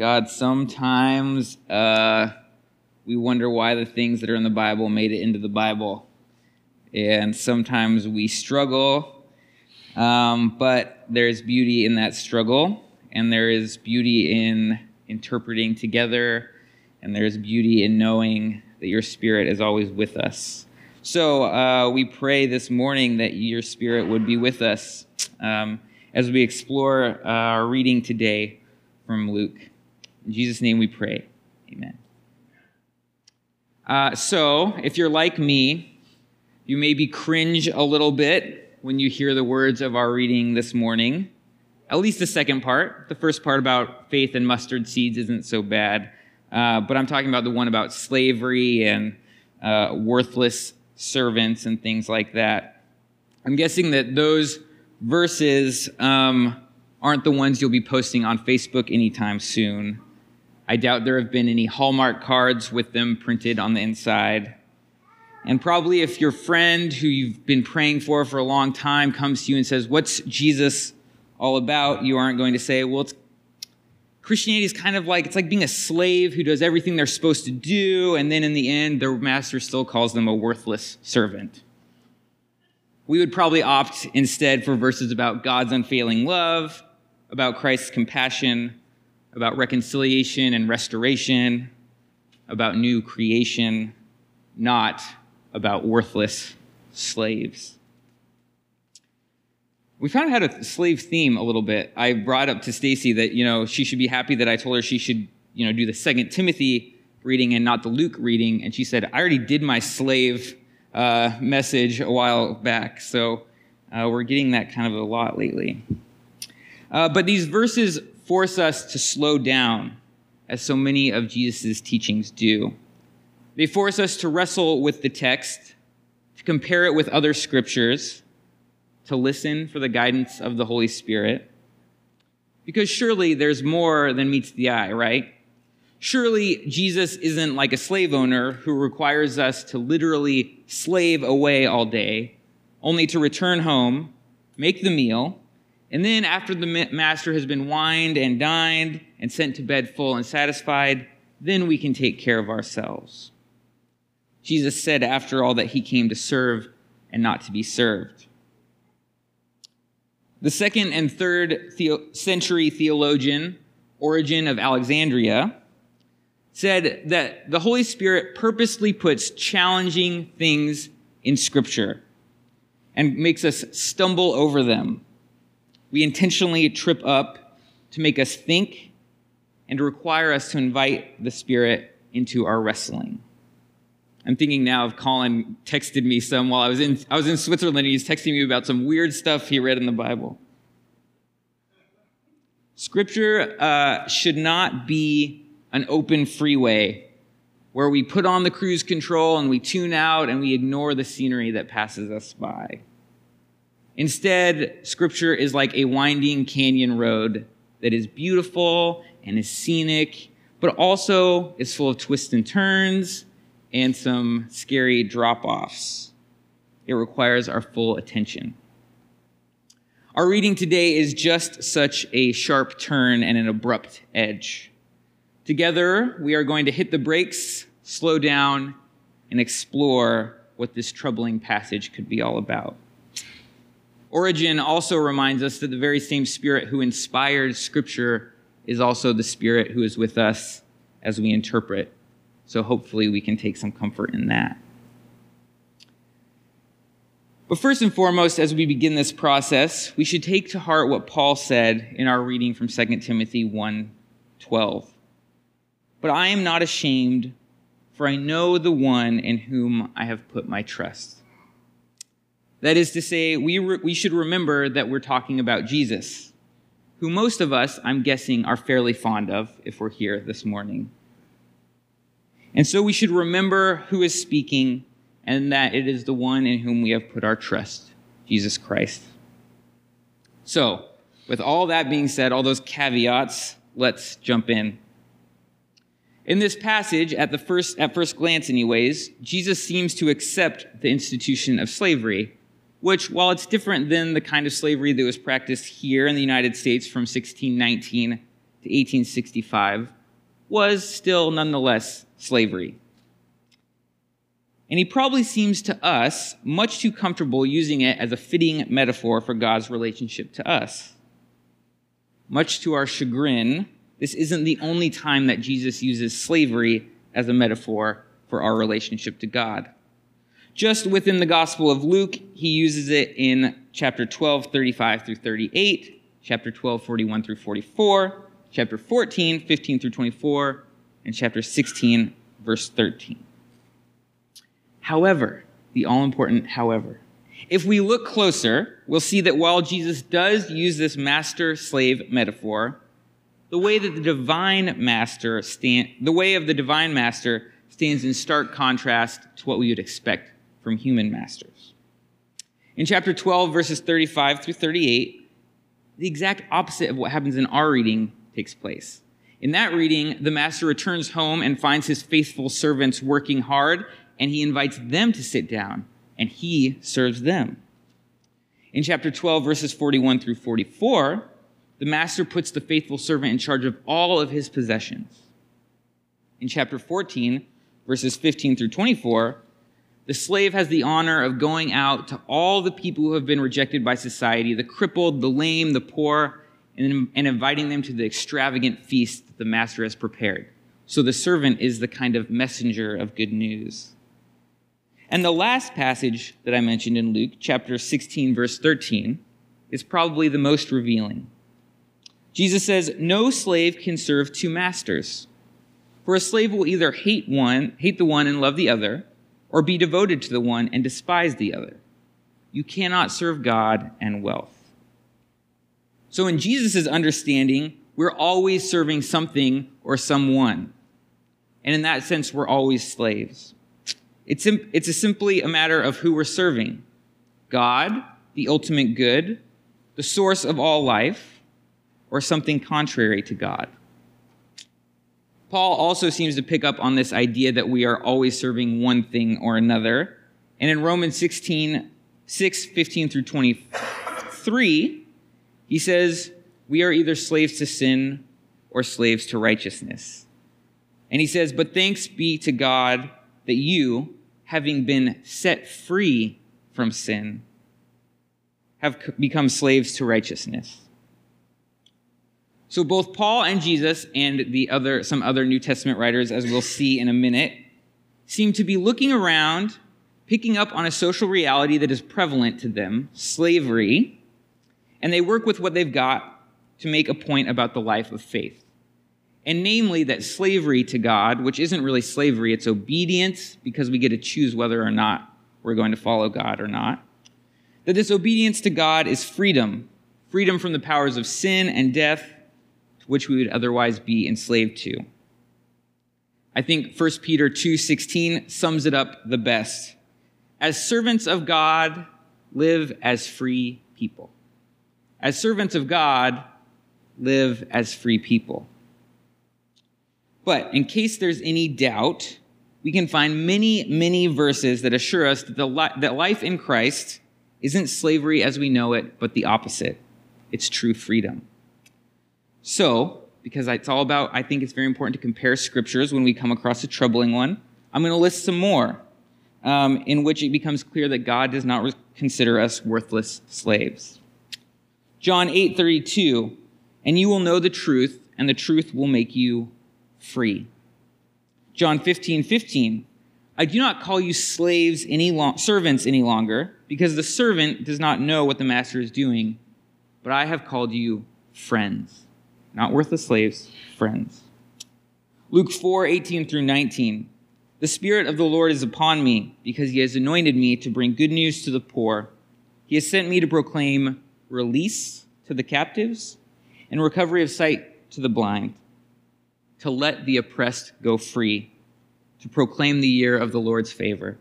God, sometimes uh, we wonder why the things that are in the Bible made it into the Bible. And sometimes we struggle, um, but there's beauty in that struggle, and there is beauty in interpreting together, and there's beauty in knowing that your Spirit is always with us. So uh, we pray this morning that your Spirit would be with us um, as we explore our reading today from Luke. In Jesus' name we pray. Amen. Uh, so, if you're like me, you maybe cringe a little bit when you hear the words of our reading this morning. At least the second part. The first part about faith and mustard seeds isn't so bad. Uh, but I'm talking about the one about slavery and uh, worthless servants and things like that. I'm guessing that those verses um, aren't the ones you'll be posting on Facebook anytime soon. I doubt there have been any Hallmark cards with them printed on the inside. And probably if your friend who you've been praying for for a long time comes to you and says, What's Jesus all about? You aren't going to say, Well, it's Christianity is kind of like it's like being a slave who does everything they're supposed to do, and then in the end, their master still calls them a worthless servant. We would probably opt instead for verses about God's unfailing love, about Christ's compassion, about reconciliation and restoration, about new creation, not about worthless slaves we kind of had a slave theme a little bit. I brought up to Stacy that you know she should be happy that I told her she should you know do the Second Timothy reading and not the Luke reading, and she said I already did my slave uh, message a while back, so uh, we're getting that kind of a lot lately. Uh, but these verses force us to slow down, as so many of Jesus' teachings do. They force us to wrestle with the text, to compare it with other scriptures to listen for the guidance of the Holy Spirit. Because surely there's more than meets the eye, right? Surely Jesus isn't like a slave owner who requires us to literally slave away all day, only to return home, make the meal, and then after the master has been wined and dined and sent to bed full and satisfied, then we can take care of ourselves. Jesus said, after all, that he came to serve and not to be served. The second and third century theologian, Origen of Alexandria, said that the Holy Spirit purposely puts challenging things in Scripture and makes us stumble over them. We intentionally trip up to make us think and to require us to invite the Spirit into our wrestling. I'm thinking now of Colin texted me some while I was in I was in Switzerland and he's texting me about some weird stuff he read in the Bible. Scripture uh, should not be an open freeway where we put on the cruise control and we tune out and we ignore the scenery that passes us by. Instead, Scripture is like a winding canyon road that is beautiful and is scenic, but also is full of twists and turns and some scary drop offs. It requires our full attention. Our reading today is just such a sharp turn and an abrupt edge. Together, we are going to hit the brakes, slow down, and explore what this troubling passage could be all about. Origen also reminds us that the very same Spirit who inspired Scripture is also the Spirit who is with us as we interpret so hopefully we can take some comfort in that. But first and foremost, as we begin this process, we should take to heart what Paul said in our reading from 2 Timothy 1:12. But I am not ashamed, for I know the one in whom I have put my trust. That is to say, we, re- we should remember that we're talking about Jesus, who most of us, I'm guessing, are fairly fond of if we're here this morning. And so we should remember who is speaking and that it is the one in whom we have put our trust, Jesus Christ. So, with all that being said, all those caveats, let's jump in. In this passage, at the first at first glance anyways, Jesus seems to accept the institution of slavery, which while it's different than the kind of slavery that was practiced here in the United States from 1619 to 1865 was still nonetheless slavery. And he probably seems to us much too comfortable using it as a fitting metaphor for God's relationship to us. Much to our chagrin, this isn't the only time that Jesus uses slavery as a metaphor for our relationship to God. Just within the Gospel of Luke, he uses it in chapter 12, 35 through 38, chapter 12, 41 through 44, chapter 14, 15 through 24, and chapter 16, verse 13. However, the all important however, if we look closer, we'll see that while Jesus does use this master slave metaphor, the way that the divine master stand, the way of the divine master stands in stark contrast to what we would expect from human masters. In chapter 12, verses 35 through 38, the exact opposite of what happens in our reading takes place. In that reading, the master returns home and finds his faithful servants working hard, and he invites them to sit down, and he serves them. In chapter 12, verses 41 through 44, the master puts the faithful servant in charge of all of his possessions. In chapter 14, verses 15 through 24, the slave has the honor of going out to all the people who have been rejected by society the crippled, the lame, the poor and, and inviting them to the extravagant feast that the master has prepared. So the servant is the kind of messenger of good news. And the last passage that I mentioned in Luke, chapter 16, verse 13, is probably the most revealing. Jesus says, No slave can serve two masters. For a slave will either hate one, hate the one and love the other, or be devoted to the one and despise the other. You cannot serve God and wealth. So, in Jesus' understanding, we're always serving something or someone. And in that sense, we're always slaves. It's, it's a simply a matter of who we're serving God, the ultimate good, the source of all life, or something contrary to God. Paul also seems to pick up on this idea that we are always serving one thing or another. And in Romans 16, 6, 15 through 23, he says, We are either slaves to sin or slaves to righteousness. And he says, But thanks be to God that you, having been set free from sin, have become slaves to righteousness. So both Paul and Jesus and the other some other New Testament writers as we'll see in a minute seem to be looking around picking up on a social reality that is prevalent to them, slavery, and they work with what they've got to make a point about the life of faith. And namely, that slavery to God, which isn't really slavery, it's obedience because we get to choose whether or not we're going to follow God or not. That this obedience to God is freedom freedom from the powers of sin and death which we would otherwise be enslaved to. I think 1 Peter 2:16 sums it up the best. As servants of God, live as free people as servants of God, live as free people. But in case there's any doubt, we can find many, many verses that assure us that, li- that life in Christ isn't slavery as we know it, but the opposite. It's true freedom. So, because it's all about, I think it's very important to compare scriptures when we come across a troubling one, I'm going to list some more um, in which it becomes clear that God does not consider us worthless slaves. John 8:32, and you will know the truth, and the truth will make you free. John 15, 15, I do not call you slaves any long, servants any longer, because the servant does not know what the master is doing, but I have called you friends. Not worthless slaves, friends. Luke 4, 18 through 19. The Spirit of the Lord is upon me, because he has anointed me to bring good news to the poor. He has sent me to proclaim release to the captives, and recovery of sight to the blind, to let the oppressed go free, to proclaim the year of the Lord's favor.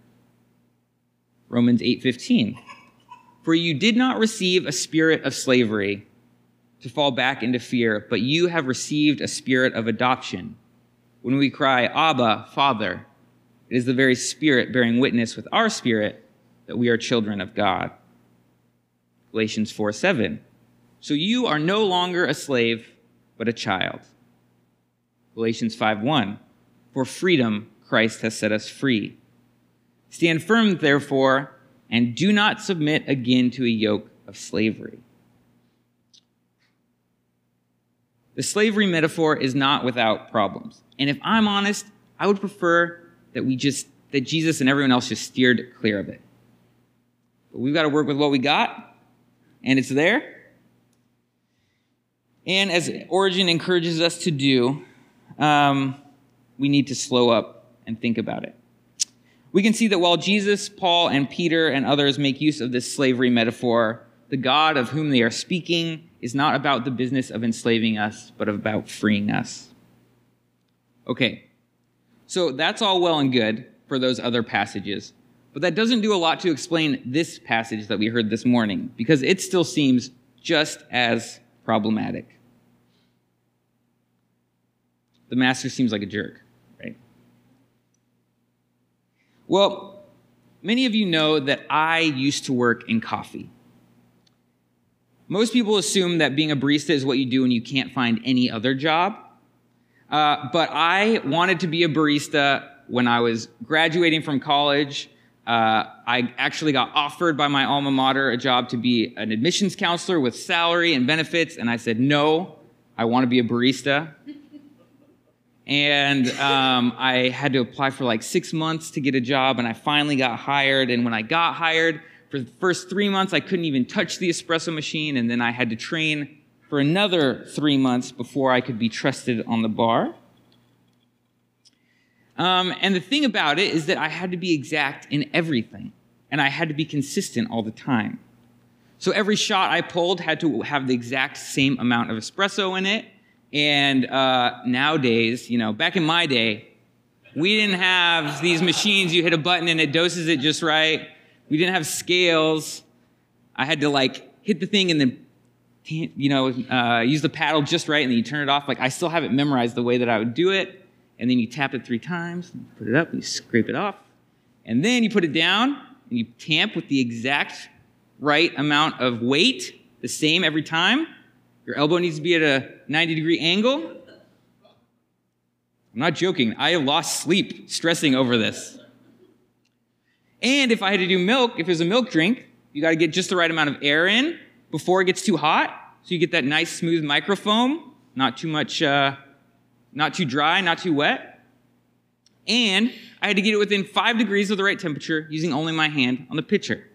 Romans 8:15 For you did not receive a spirit of slavery to fall back into fear, but you have received a spirit of adoption. When we cry, Abba, Father, it is the very Spirit bearing witness with our spirit that we are children of God. Galatians 4 7. So you are no longer a slave, but a child. Galatians 5:1 For freedom Christ has set us free. Stand firm therefore and do not submit again to a yoke of slavery. The slavery metaphor is not without problems. And if I'm honest, I would prefer that we just that Jesus and everyone else just steered clear of it. But we've got to work with what we got, and it's there. And as Origen encourages us to do, um, we need to slow up and think about it. We can see that while Jesus, Paul, and Peter and others make use of this slavery metaphor, the God of whom they are speaking is not about the business of enslaving us, but about freeing us. Okay, so that's all well and good for those other passages, but that doesn't do a lot to explain this passage that we heard this morning, because it still seems just as problematic. The master seems like a jerk, right? Well, many of you know that I used to work in coffee. Most people assume that being a barista is what you do when you can't find any other job. Uh, but I wanted to be a barista when I was graduating from college. Uh, I actually got offered by my alma mater a job to be an admissions counselor with salary and benefits, and I said, no, I want to be a barista. and um, I had to apply for like six months to get a job, and I finally got hired. And when I got hired, for the first three months, I couldn't even touch the espresso machine, and then I had to train for another three months before I could be trusted on the bar. Um, and the thing about it is that I had to be exact in everything, and I had to be consistent all the time. So every shot I pulled had to have the exact same amount of espresso in it. And uh, nowadays, you know, back in my day, we didn't have these machines. You hit a button and it doses it just right. We didn't have scales. I had to like hit the thing and then, you know, uh, use the paddle just right and then you turn it off. Like I still have it memorized the way that I would do it. And then you tap it three times, put it up, you scrape it off. And then you put it down and you tamp with the exact right amount of weight, the same every time. Your elbow needs to be at a 90 degree angle. I'm not joking. I lost sleep stressing over this. And if I had to do milk, if it was a milk drink, you got to get just the right amount of air in before it gets too hot, so you get that nice smooth microfoam, not too much, uh, not too dry, not too wet. And I had to get it within five degrees of the right temperature using only my hand on the pitcher.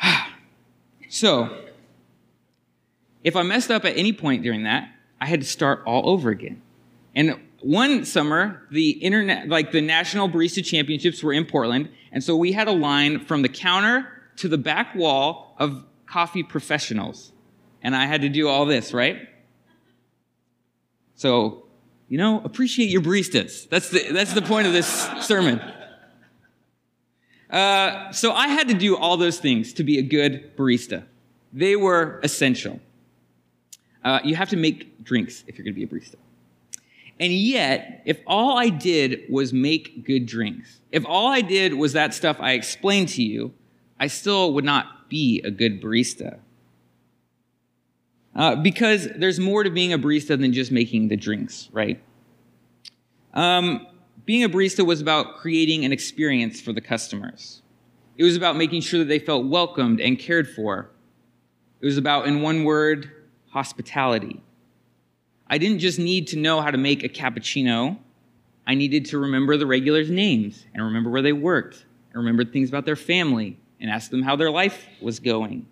so, if I messed up at any point during that, I had to start all over again. And one summer, the internet, like the National Barista Championships were in Portland, and so we had a line from the counter to the back wall of coffee professionals. And I had to do all this, right? So, you know, appreciate your baristas. That's the, that's the point of this sermon. Uh, so I had to do all those things to be a good barista. They were essential. Uh, you have to make drinks if you're going to be a barista. And yet, if all I did was make good drinks, if all I did was that stuff I explained to you, I still would not be a good barista. Uh, because there's more to being a barista than just making the drinks, right? Um, being a barista was about creating an experience for the customers. It was about making sure that they felt welcomed and cared for. It was about, in one word, hospitality. I didn't just need to know how to make a cappuccino. I needed to remember the regulars' names and remember where they worked and remember things about their family and ask them how their life was going.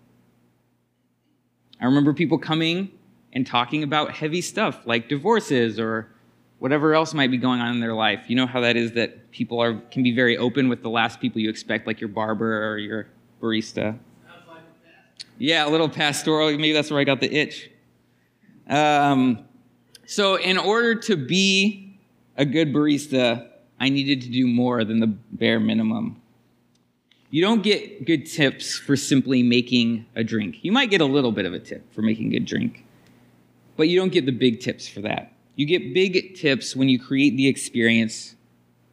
I remember people coming and talking about heavy stuff like divorces or whatever else might be going on in their life. You know how that is that people are can be very open with the last people you expect, like your barber or your barista. Yeah, a little pastoral. Maybe that's where I got the itch. Um, so, in order to be a good barista, I needed to do more than the bare minimum. You don't get good tips for simply making a drink. You might get a little bit of a tip for making a good drink, but you don't get the big tips for that. You get big tips when you create the experience,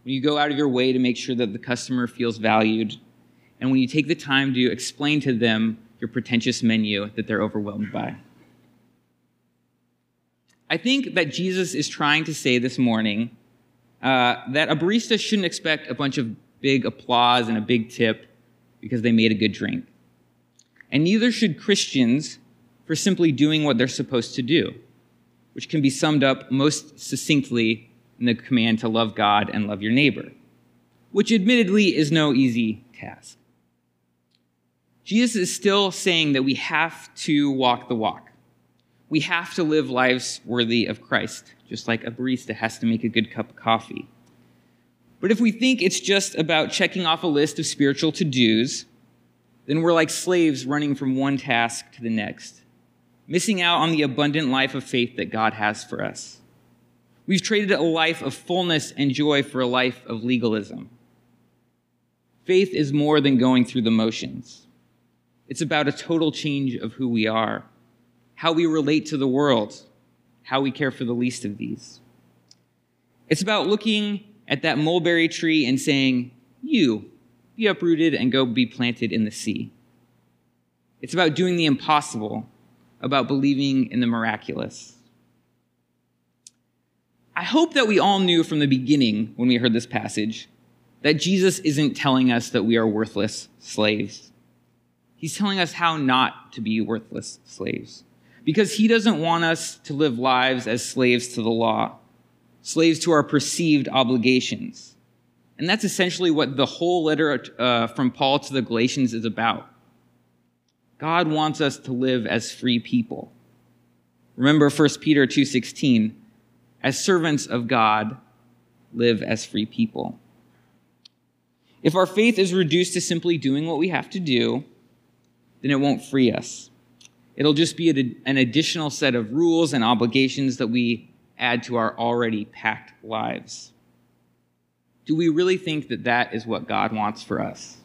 when you go out of your way to make sure that the customer feels valued, and when you take the time to explain to them your pretentious menu that they're overwhelmed by. I think that Jesus is trying to say this morning uh, that a barista shouldn't expect a bunch of big applause and a big tip because they made a good drink. And neither should Christians for simply doing what they're supposed to do, which can be summed up most succinctly in the command to love God and love your neighbor, which admittedly is no easy task. Jesus is still saying that we have to walk the walk. We have to live lives worthy of Christ, just like a barista has to make a good cup of coffee. But if we think it's just about checking off a list of spiritual to dos, then we're like slaves running from one task to the next, missing out on the abundant life of faith that God has for us. We've traded a life of fullness and joy for a life of legalism. Faith is more than going through the motions. It's about a total change of who we are, how we relate to the world, how we care for the least of these. It's about looking at that mulberry tree and saying, You, be uprooted and go be planted in the sea. It's about doing the impossible, about believing in the miraculous. I hope that we all knew from the beginning when we heard this passage that Jesus isn't telling us that we are worthless slaves. He's telling us how not to be worthless slaves. Because he doesn't want us to live lives as slaves to the law, slaves to our perceived obligations. And that's essentially what the whole letter uh, from Paul to the Galatians is about. God wants us to live as free people. Remember 1 Peter 2:16, as servants of God, live as free people. If our faith is reduced to simply doing what we have to do, then it won't free us. It'll just be an additional set of rules and obligations that we add to our already packed lives. Do we really think that that is what God wants for us?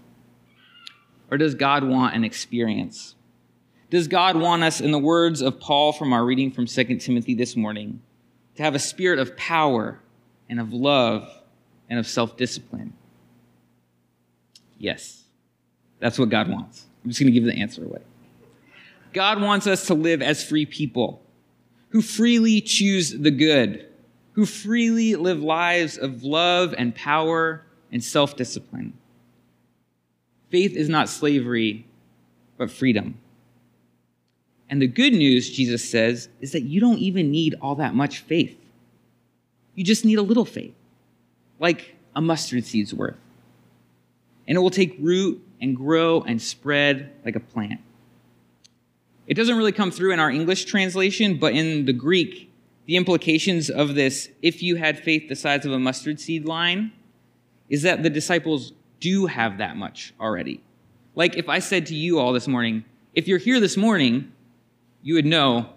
Or does God want an experience? Does God want us, in the words of Paul from our reading from 2 Timothy this morning, to have a spirit of power and of love and of self discipline? Yes, that's what God wants. I'm just going to give the answer away. God wants us to live as free people who freely choose the good, who freely live lives of love and power and self discipline. Faith is not slavery, but freedom. And the good news, Jesus says, is that you don't even need all that much faith. You just need a little faith, like a mustard seed's worth. And it will take root and grow and spread like a plant. It doesn't really come through in our English translation, but in the Greek, the implications of this, if you had faith the size of a mustard seed line, is that the disciples do have that much already. Like if I said to you all this morning, if you're here this morning, you would know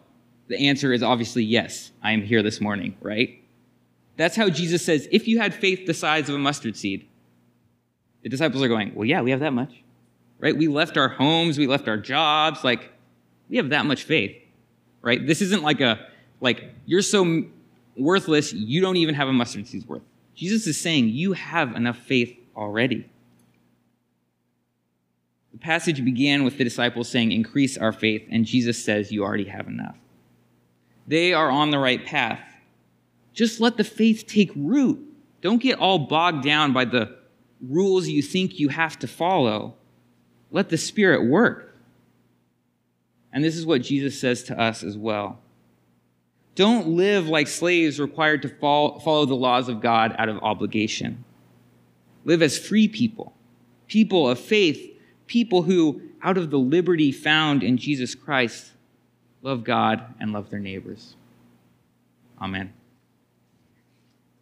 the answer is obviously yes, I am here this morning, right? That's how Jesus says, if you had faith the size of a mustard seed, the disciples are going, Well, yeah, we have that much. Right? We left our homes, we left our jobs. Like, we have that much faith. Right? This isn't like a, like, you're so worthless, you don't even have a mustard seed's worth. Jesus is saying, You have enough faith already. The passage began with the disciples saying, Increase our faith, and Jesus says, You already have enough. They are on the right path. Just let the faith take root. Don't get all bogged down by the rules you think you have to follow. Let the Spirit work. And this is what Jesus says to us as well. Don't live like slaves required to follow the laws of God out of obligation. Live as free people, people of faith, people who, out of the liberty found in Jesus Christ, love God and love their neighbors. Amen.